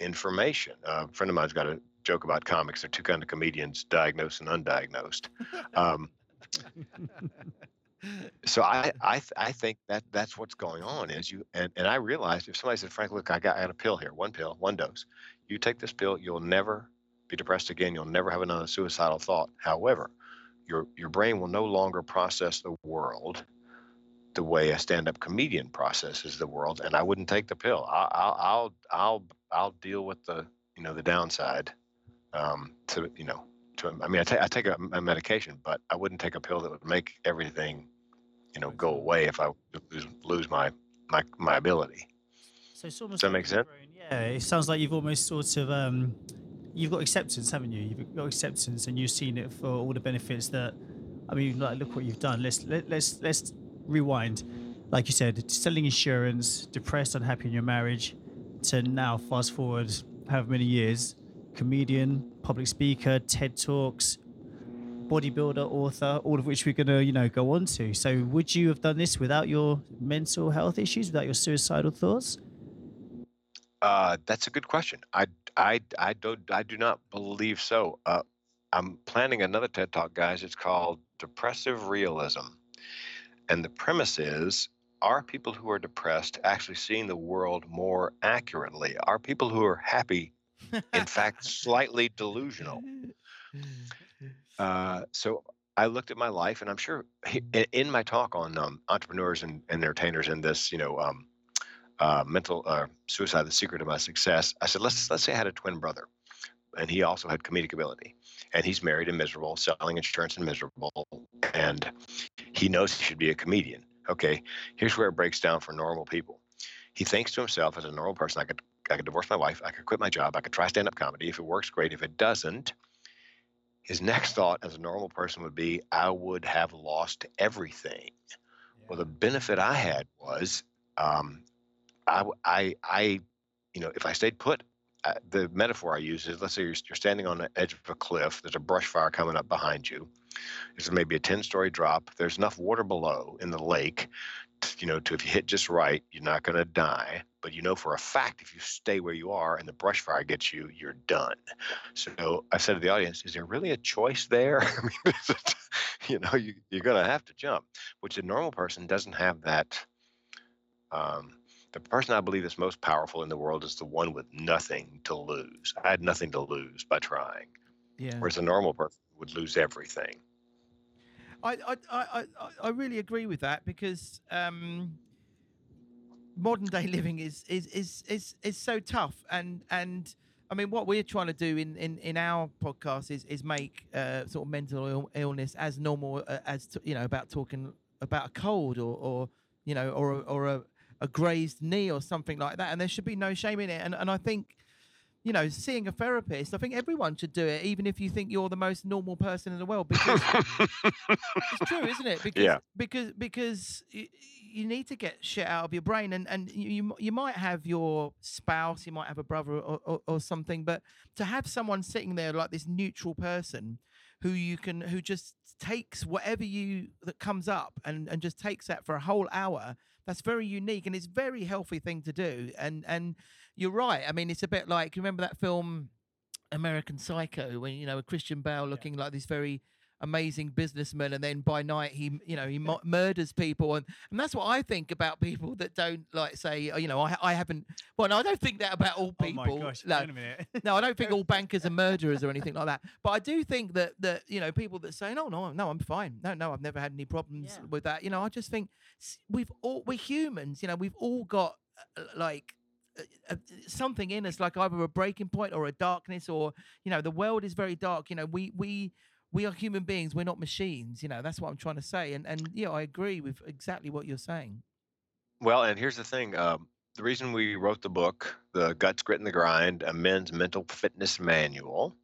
information. Uh, a friend of mine's got a joke about comics. There are two kind of comedians: diagnosed and undiagnosed. Um, so I I I think that that's what's going on. Is you and, and I realized if somebody said, Frank, look, I got, I got a pill here, one pill, one dose. You take this pill, you'll never be depressed again. You'll never have another suicidal thought. However, your your brain will no longer process the world the way a stand-up comedian processes the world, and I wouldn't take the pill. I'll I'll I'll I'll deal with the you know the downside. Um, to you know, to I mean, I, ta- I take a, a, medication, but I wouldn't take a pill that would make everything you know go away if I lose, lose my my my ability. So it's almost Does that make sense? Yeah, it sounds like you've almost sort of um, you've got acceptance, haven't you? You've got acceptance, and you've seen it for all the benefits that. I mean, like, look what you've done. Let's let, let's let's rewind. Like you said, selling insurance, depressed, unhappy in your marriage, to now fast forward however many years, comedian, public speaker, TED Talks, bodybuilder, author, all of which we're gonna, you know, go on to. So would you have done this without your mental health issues, without your suicidal thoughts? Uh, that's a good question. I, I, I don't, I do not believe so. Uh, I'm planning another TED Talk, guys. It's called Depressive Realism. And the premise is are people who are depressed actually seeing the world more accurately? Are people who are happy, in fact, slightly delusional? Uh, so I looked at my life, and I'm sure in my talk on um, entrepreneurs and, and, entertainers in this, you know, um, uh, mental uh, suicide, the secret of my success. I said, let's let's say I had a twin brother, and he also had comedic ability, and he's married and miserable, selling insurance and miserable, and he knows he should be a comedian okay, here's where it breaks down for normal people. He thinks to himself, as a normal person, I could I could divorce my wife, I could quit my job, I could try stand up comedy. If it works, great. If it doesn't, his next thought as a normal person would be, I would have lost everything. Well, the benefit I had was, um, I, I, I, you know, if I stayed put, uh, the metaphor I use is let's say you're, you're standing on the edge of a cliff, there's a brush fire coming up behind you. There's maybe a 10 story drop. There's enough water below in the lake, to, you know, to if you hit just right, you're not going to die. But you know for a fact if you stay where you are and the brush fire gets you, you're done. So I said to the audience, is there really a choice there? *laughs* I mean, *laughs* you know, you, you're going to have to jump, which a normal person doesn't have that. Um, the person I believe is most powerful in the world is the one with nothing to lose. I had nothing to lose by trying. Yeah. Whereas a normal person would lose everything. I I, I, I really agree with that because um, modern day *laughs* living is, is is is is so tough and and I mean, what we're trying to do in, in, in our podcast is is make uh, sort of mental Ill- illness as normal uh, as t- you know about talking about a cold or, or you know or a, or a, a grazed knee or something like that, and there should be no shame in it. And and I think you know seeing a therapist, I think everyone should do it, even if you think you're the most normal person in the world, because *laughs* it's true, isn't it? Because Yeah. because because you need to get shit out of your brain, and and you you, you might have your spouse, you might have a brother or, or, or something, but to have someone sitting there like this neutral person who you can who just takes whatever you that comes up and and just takes that for a whole hour that's very unique and it's a very healthy thing to do and and you're right i mean it's a bit like you remember that film American Psycho, when you know a Christian Bale looking like this very amazing businessman, and then by night he, you know, he mu- murders people, and and that's what I think about people that don't like say, oh, you know, I I haven't. Well, no, I don't think that about all Oh people. my gosh! No, on a minute. *laughs* no, I don't think all bankers are murderers or *laughs* anything like that. But I do think that that you know people that say no, no, no, I'm fine. No, no, I've never had any problems Yeah. with that. You know, I just think we've all we're humans. You know, we've all got uh, like uh, uh, something in us, like either a breaking point or a darkness, or you know, the world is very dark. You know, we we. We are human beings. We're not machines. You know, that's what I'm trying to say. And and yeah, I agree with exactly what you're saying. Well, and here's the thing. Um, the reason we wrote the book, The Guts, Grit, and the Grind, a men's mental fitness manual,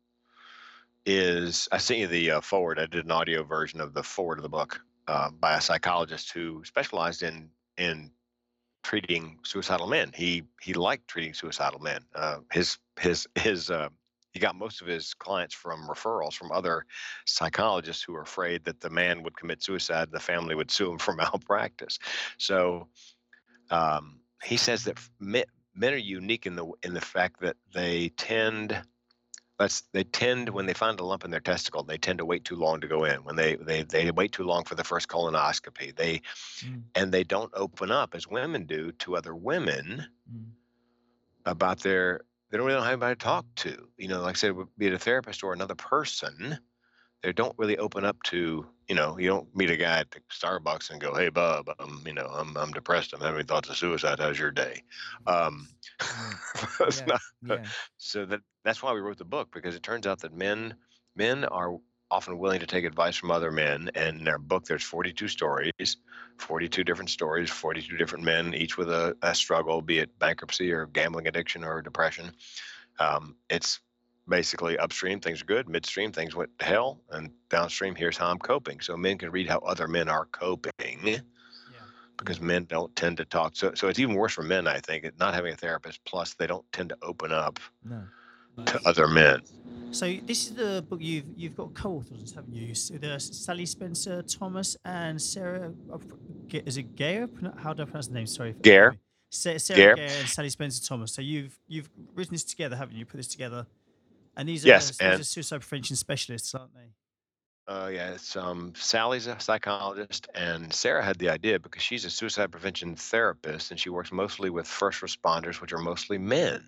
is I sent you the uh, foreword. I did an audio version of the foreword of the book uh, by a psychologist who specialized in in treating suicidal men. He he liked treating suicidal men. Uh, his his his uh, he got most of his clients from referrals from other psychologists who were afraid that the man would commit suicide, the family would sue him for *laughs* malpractice. So um, he says that men, men are unique in the in the fact that they tend let's they tend when they find a lump in their testicle they tend to wait too long to go in when they they, they wait too long for the first colonoscopy they Mm. and they don't open up as women do to other women Mm. about their they don't really have anybody to talk to you know like i said be it a therapist or another person they don't really open up to you know you don't meet a guy at the starbucks and go hey bub i'm you know i'm, I'm depressed i'm having thoughts of suicide how's your day um *laughs* *laughs* that's Yeah, not- yeah. *laughs* so that that's why we wrote the book because it turns out that men men are often willing to take advice from other men. And in their book there's 42 stories 42 different stories 42 different men each with a, a struggle be it bankruptcy or gambling addiction or depression. Um, it's basically upstream things are good. Midstream things went to hell. And downstream here's how i'm coping. So men can read how other men are coping Yeah. because men don't tend to talk. So, so it's even worse for men i think not having a therapist. Plus they don't tend to open up No. To other men So this is the book you've you've got co-authors, haven't you? So The Sally Spencer Thomas and Sarah. uh, Is it Gaer? How do I pronounce the name? Sorry. Gaer. Sarah Gaer. Gaer and Sally Spencer Thomas. So you've you've written this together, haven't you? Put this together, and these are Yes, these and- are suicide prevention specialists, aren't they? Uh, yeah, it's um, Sally's a psychologist, and Sarah had the idea because she's a suicide prevention therapist, and she works mostly with first responders, which are mostly men.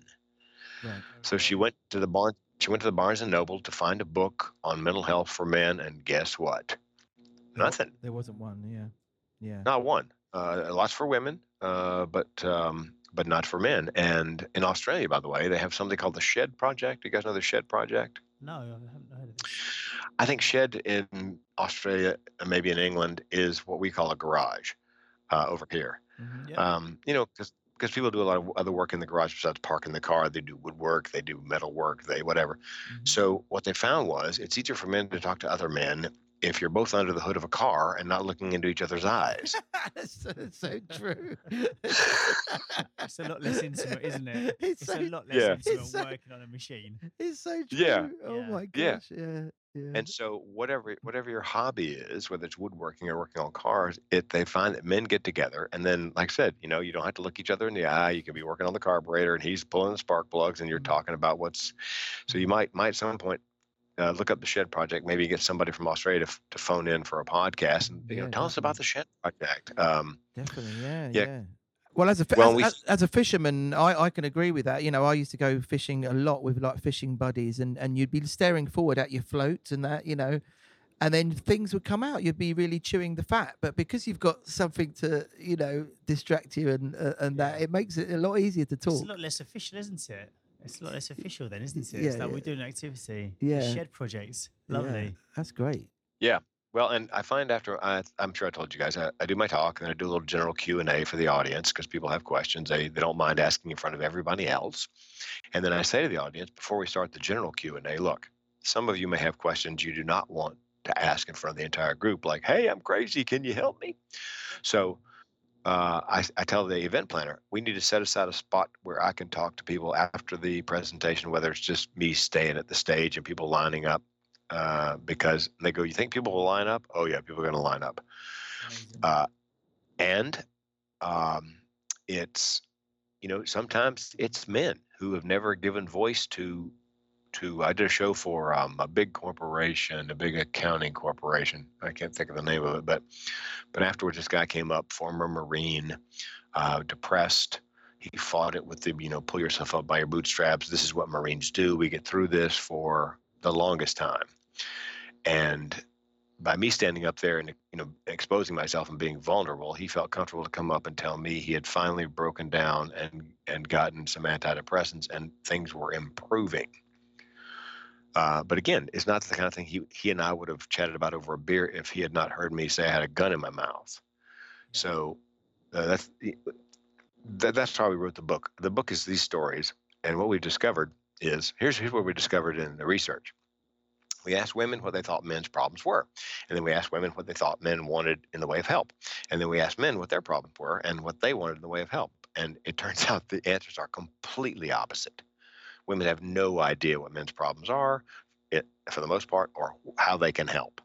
Right. So she went to the barn. She went to the Barnes and Noble to find a book on mental health for men, and guess what? There Nothing. There wasn't one. Yeah. Yeah. Not one. Uh, lots for women, uh, but um, but not for men. And in Australia, by the way, they have something called the Shed Project. You guys know the Shed Project? No, I haven't heard of it. I think shed in Australia and maybe in England is what we call a garage uh, over here. Mhm. Yeah. Um, you know, because because people do a lot of other work in the garage besides parking the car. They do woodwork, they do metal work, they whatever. Mhm. So what they found was it's easier for men to talk to other men if you're both under the hood of a car and not looking into each other's eyes. *laughs* that's so, so true. It's a lot less intimate, isn't it? *laughs* It's, It's so, a lot less Yeah. intimate It's so- working on a machine. it's so true. Yeah. Oh Yeah. my Yeah. gosh. Yeah. Yeah. And so whatever whatever your hobby is, whether it's woodworking or working on cars, it they find that men get together and then like I said, you know, you don't have to look each other in the eye. You can be working on the carburetor and he's pulling the spark plugs and you're Mhm. talking about what's so you might might at some point uh, look up the shed project, maybe get somebody from Australia to, to phone in for a podcast and you know Yeah, tell us about the shed project. Um, Definitely, yeah, Yeah. yeah. Well, as a Well, as, we as, as a fisherman, I, I can agree with that. You know, I used to go fishing a lot with like fishing buddies, and and you'd be staring forward at your floats and that, you know, and then things would come out. You'd be really chewing the fat, but because you've got something to, you know, distract you and uh, and that, it makes it a lot easier to talk. It's a lot less official, isn't it? It's a lot less official then, isn't it? Yeah, it's like yeah. we're doing an activity. Yeah. Shed projects. Lovely. Yeah, that's great. Well, and I find after I, I'm sure I told you guys, I, I do my talk and then I do a little general Q and A for the audience because people have questions. They they don't mind asking in front of everybody else. And then I say to the audience before we start the general Q and A, look, some of you may have questions you do not want to ask in front of the entire group, like, "Hey, I'm crazy. Can you help me?" So. Uh, I, I tell the event planner we need to set aside a spot where I can talk to people after the presentation, whether it's just me staying at the stage and people lining up uh, because they go, "You think people will line up?" Oh yeah, people are going to line up. Uh, and um, it's you know sometimes it's men who have never given voice to to. I did a show for um, a big corporation, a big accounting corporation. I can't think of the name of it, but but afterwards, this guy came up, former Marine, uh, depressed. He fought it with the you know pull yourself up by your bootstraps. This is what Marines do. We get through this for the longest time, and by me standing up there and you know exposing myself and being vulnerable, he felt comfortable to come up and tell me he had finally broken down and and gotten some antidepressants and things were improving. Uh, but again, it's not the kind of thing he he and I would have chatted about over a beer if he had not heard me say I had a gun in my mouth. So uh, that's that, that's how we wrote the book. The book is these stories, and what we've discovered is here's here's what we discovered in the research. We asked women what they thought men's problems were. And then we asked women what they thought men wanted in the way of help. And then we asked men what their problems were and what they wanted in the way of help. And it turns *laughs* out the answers are completely opposite. Women have no idea what men's problems are, for the most part, or how they can help.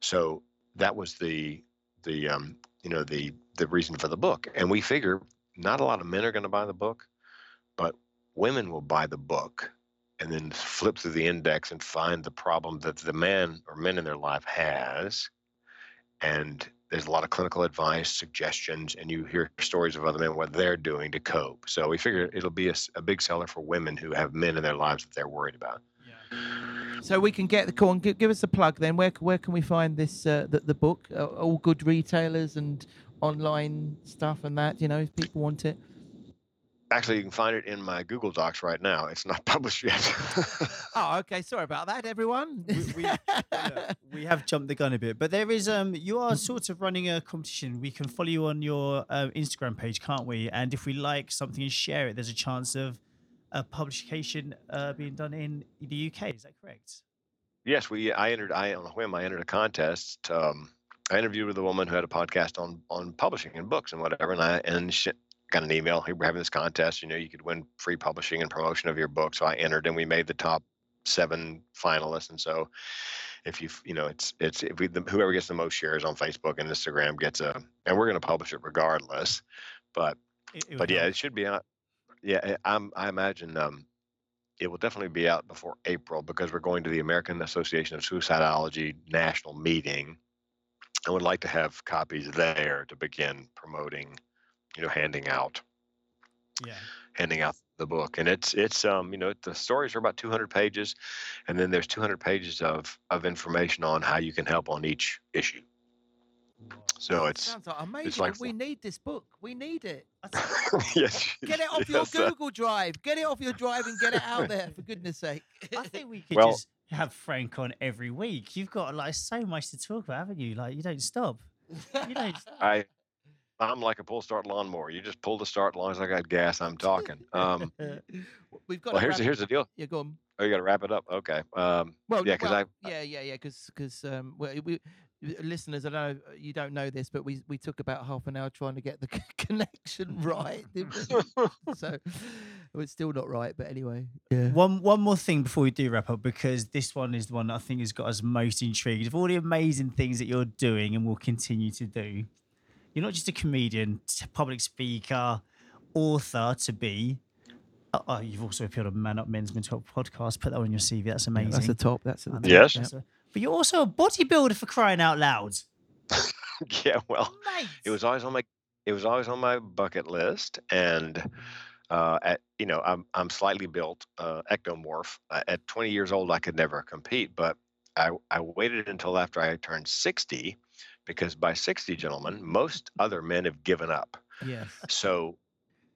So that was the the um, you know the the reason for the book. And we figure not a lot of men are going to buy the book, but women will buy the book and then flip through the index and find the problem that the man or men in their life has. And there's a lot of clinical advice, suggestions, and you hear stories of other men what they're doing to cope. So we figure it'll be a big seller for women who have men in their lives that they're worried about. Yeah. So we can get the call and give, give us a plug then. Where where can we find this uh, the, the book? Uh, all good retailers and online stuff and that. You know, if people want it. Actually, you can find it in my Google Docs right now. It's not *laughs* published yet. Oh, okay. Sorry about that, everyone. We- we- Look, *laughs* we have jumped the gun a bit, but there is um you are sort of running a competition. We can follow you on your uh, Instagram page, can't we? And if we like something and share it, there's a chance of a publication uh, being done in the UK. Is that correct? yes, we. I entered. I on a whim. I entered a contest. Um, I interviewed with a woman who had a podcast on on publishing and books and whatever, and I and she got an email. Hey, we're having this contest. You know, you could win free publishing and promotion of your book. So I entered, and we made the top seven finalists. And so, if you you know, it's it's if we the, whoever gets the most shares on Facebook and Instagram gets a, and we're going to publish it regardless. But It- it but yeah, help. it should be out. Yeah, I- I'm. I imagine um, it will definitely be out before April because we're going to the American Association of Suicidology national meeting. I would like to have copies there to begin promoting, you know, handing out yeah. handing out the book. And it's it's um you know the stories are about 200 pages, and then there's 200 pages of of information on how you can help on each issue. So it's sounds like amazing. like we need this book. We need it. *laughs* yes. *laughs* *laughs* Get it off your yes, uh, Google Drive. Get it off your drive and get it out there for goodness sake. I think we could Well- just have Frank on every week. You've got like so much to talk about, haven't you? Like you don't stop. You don't. stop. I I'm like a pull start lawnmower. You just pull the start. As long as I got gas, I'm talking. Um, *laughs* We've got. well, here's wrap- here's the deal. Yeah, go on. Oh, you got to wrap it up. Okay. Um, Well, Yeah, 'cause well, I- yeah, yeah, yeah, because because um, well, we listeners, I know, you don't know this, but we we took about half an hour trying to get the *laughs* connection right, *laughs* so it's still not right, but anyway, yeah. One one more thing before we do wrap up, because this one is the one that I think has got us most intrigued of all the amazing things that you're doing and will continue to do. You're not just a comedian, public speaker, author to be. Oh, oh, you've also appeared on Man Up Men's Mental Health podcast. Put that on your CV. That's Yeah, amazing. That's the top. That's the top, Yes. yeah. that's a- But you're also a bodybuilder for crying out loud. *laughs* yeah. Well, Mate. it was always on my it was always on my bucket list and uh, at you know I'm I'm slightly built uh, ectomorph. Uh, at 20 years old, I could never compete, but I I waited until after I turned 60 because by 60, gentlemen, most other men have given up. Yes. So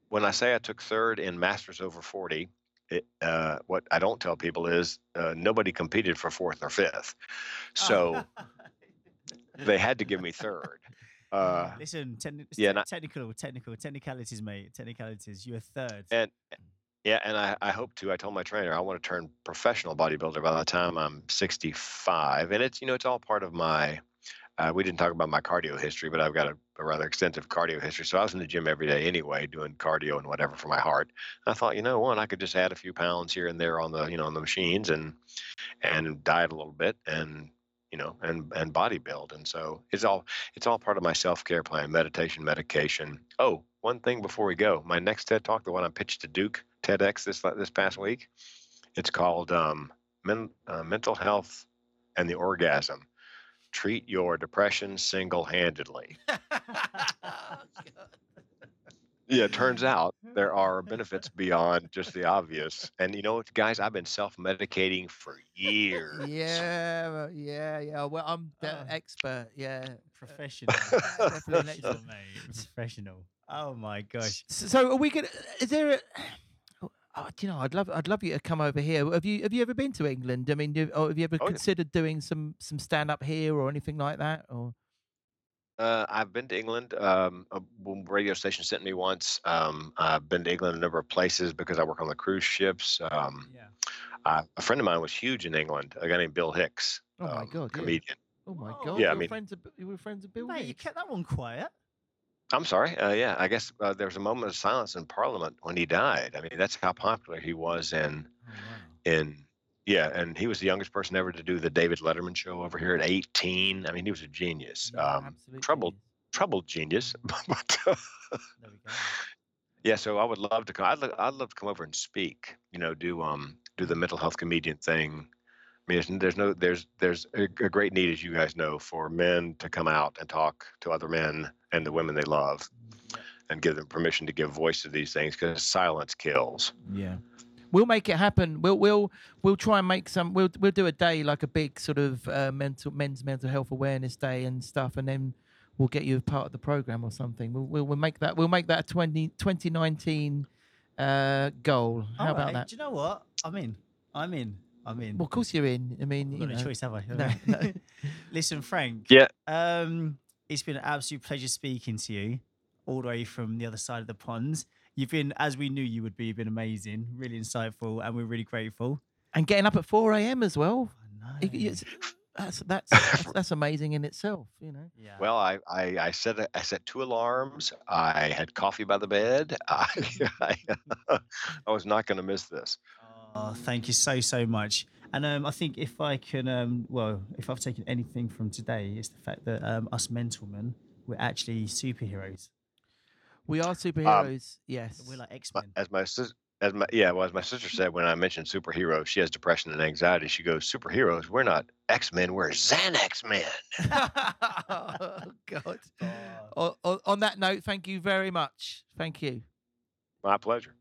when I say I took third in Masters over 40, it, uh, what I don't tell people is uh, nobody competed for fourth or fifth, so *laughs* they had to give me third. Uh, Listen, techni- yeah, te- technical, technical, technicalities, mate. Technicalities. You're third. and yeah, and I, I hope to. I told my trainer I want to turn professional bodybuilder by the time I'm 65, and it's you know it's all part of my. Uh, we didn't talk about my cardio history, but I've got a, a rather extensive cardio history. So I was in the gym every day anyway, doing cardio and whatever for my heart. I thought, you know, one, I could just add a few pounds here and there on the, you know, on the machines and and diet a little bit and you know and and body build. And so it's all it's all part of my self care plan: meditation, medication. Oh, one thing before we go, my next TED talk, the one I pitched to Duke TEDx this this past week, it's called um, Men, uh, "Mental Health and the Orgasm." Treat your depression single-handedly. *laughs* Oh, yeah, it turns out hmm? there are benefits beyond just the obvious. And you know what, guys? I've been self-medicating for years. Yeah, yeah, yeah. Well, I'm the Oh. expert. Yeah. Professional. Definitely an Professional, *laughs* expert. mate. Professional. Oh my gosh. So are we gonna? Is there? A, oh, oh, do you know? I'd love. I'd love you to come over here. Have you? Have you ever been to England? I mean, do, or have you ever Oh, yeah. considered doing some some stand up here or anything like that? Or Uh, I've been to England. Um, a w- radio station sent me once. Um, I've been to England a number of places because I work on the cruise ships. Um, Yeah. uh, a friend of mine was huge in England. A guy named Bill Hicks. Oh my um, God, yeah. comedian. oh my god, Yeah, I you were mean- friends. Of, you were friends of Bill. Mate, you kept that one quiet. I'm sorry. Uh, yeah, I guess uh, there was a moment of silence in Parliament when he died. I mean, that's how popular he was in Oh wow. in yeah, and he was the youngest person ever to do the David Letterman show over here at 18. I mean, he was a genius. Yeah, um, troubled- genius. troubled genius, *laughs* but uh, There we go. yeah. So I would love to come. I'd, lo- I'd love to come over and speak. You know, do um do the mental health comedian thing. I mean, there's, there's no there's there's a, a great need, as you guys know, for men to come out and talk to other men and the women they love, and give them permission to give voice to these things because silence kills. Yeah. We'll make it happen. We'll we'll we'll try and make some. We'll we'll do a day like a big sort of uh, mental men's mental health awareness day and stuff, and then we'll get you a part of the program or something. We'll we'll, we'll make that. We'll make that a 20, 2019 uh, goal. How about Alright, that? Do you know what? I'm in. I'm in. I'm in. Well, of course you're in. I mean, I've you got know. no choice, have I? *laughs* No, no. *laughs* Listen, Frank. Yeah. Um, it's been an absolute pleasure speaking to you, all the way from the other side of the pond. You've been, as we knew you would be, you've been amazing, really insightful, and we're really grateful. And getting up at four a.m. as well. I know. it's- that's, that's *laughs* that's that's amazing in itself. You know. Yeah. Well, I, I, I set a, I set two alarms. I had coffee by the bed. I, I, I was not going to miss this. Oh, thank you so so much. And um, I think if I can, um, well, if I've taken anything from today, it's the fact that um, us mental men, we're actually superheroes. We are superheroes. yes. We're like X Men. As my sis- as my yeah, well, as my sister said when I mentioned superheroes, she has depression and anxiety. She goes, "Superheroes? We're not X Men. We're Xanax men." *laughs* *laughs* oh God. On, on, on that note, thank you very much. Thank you. My pleasure.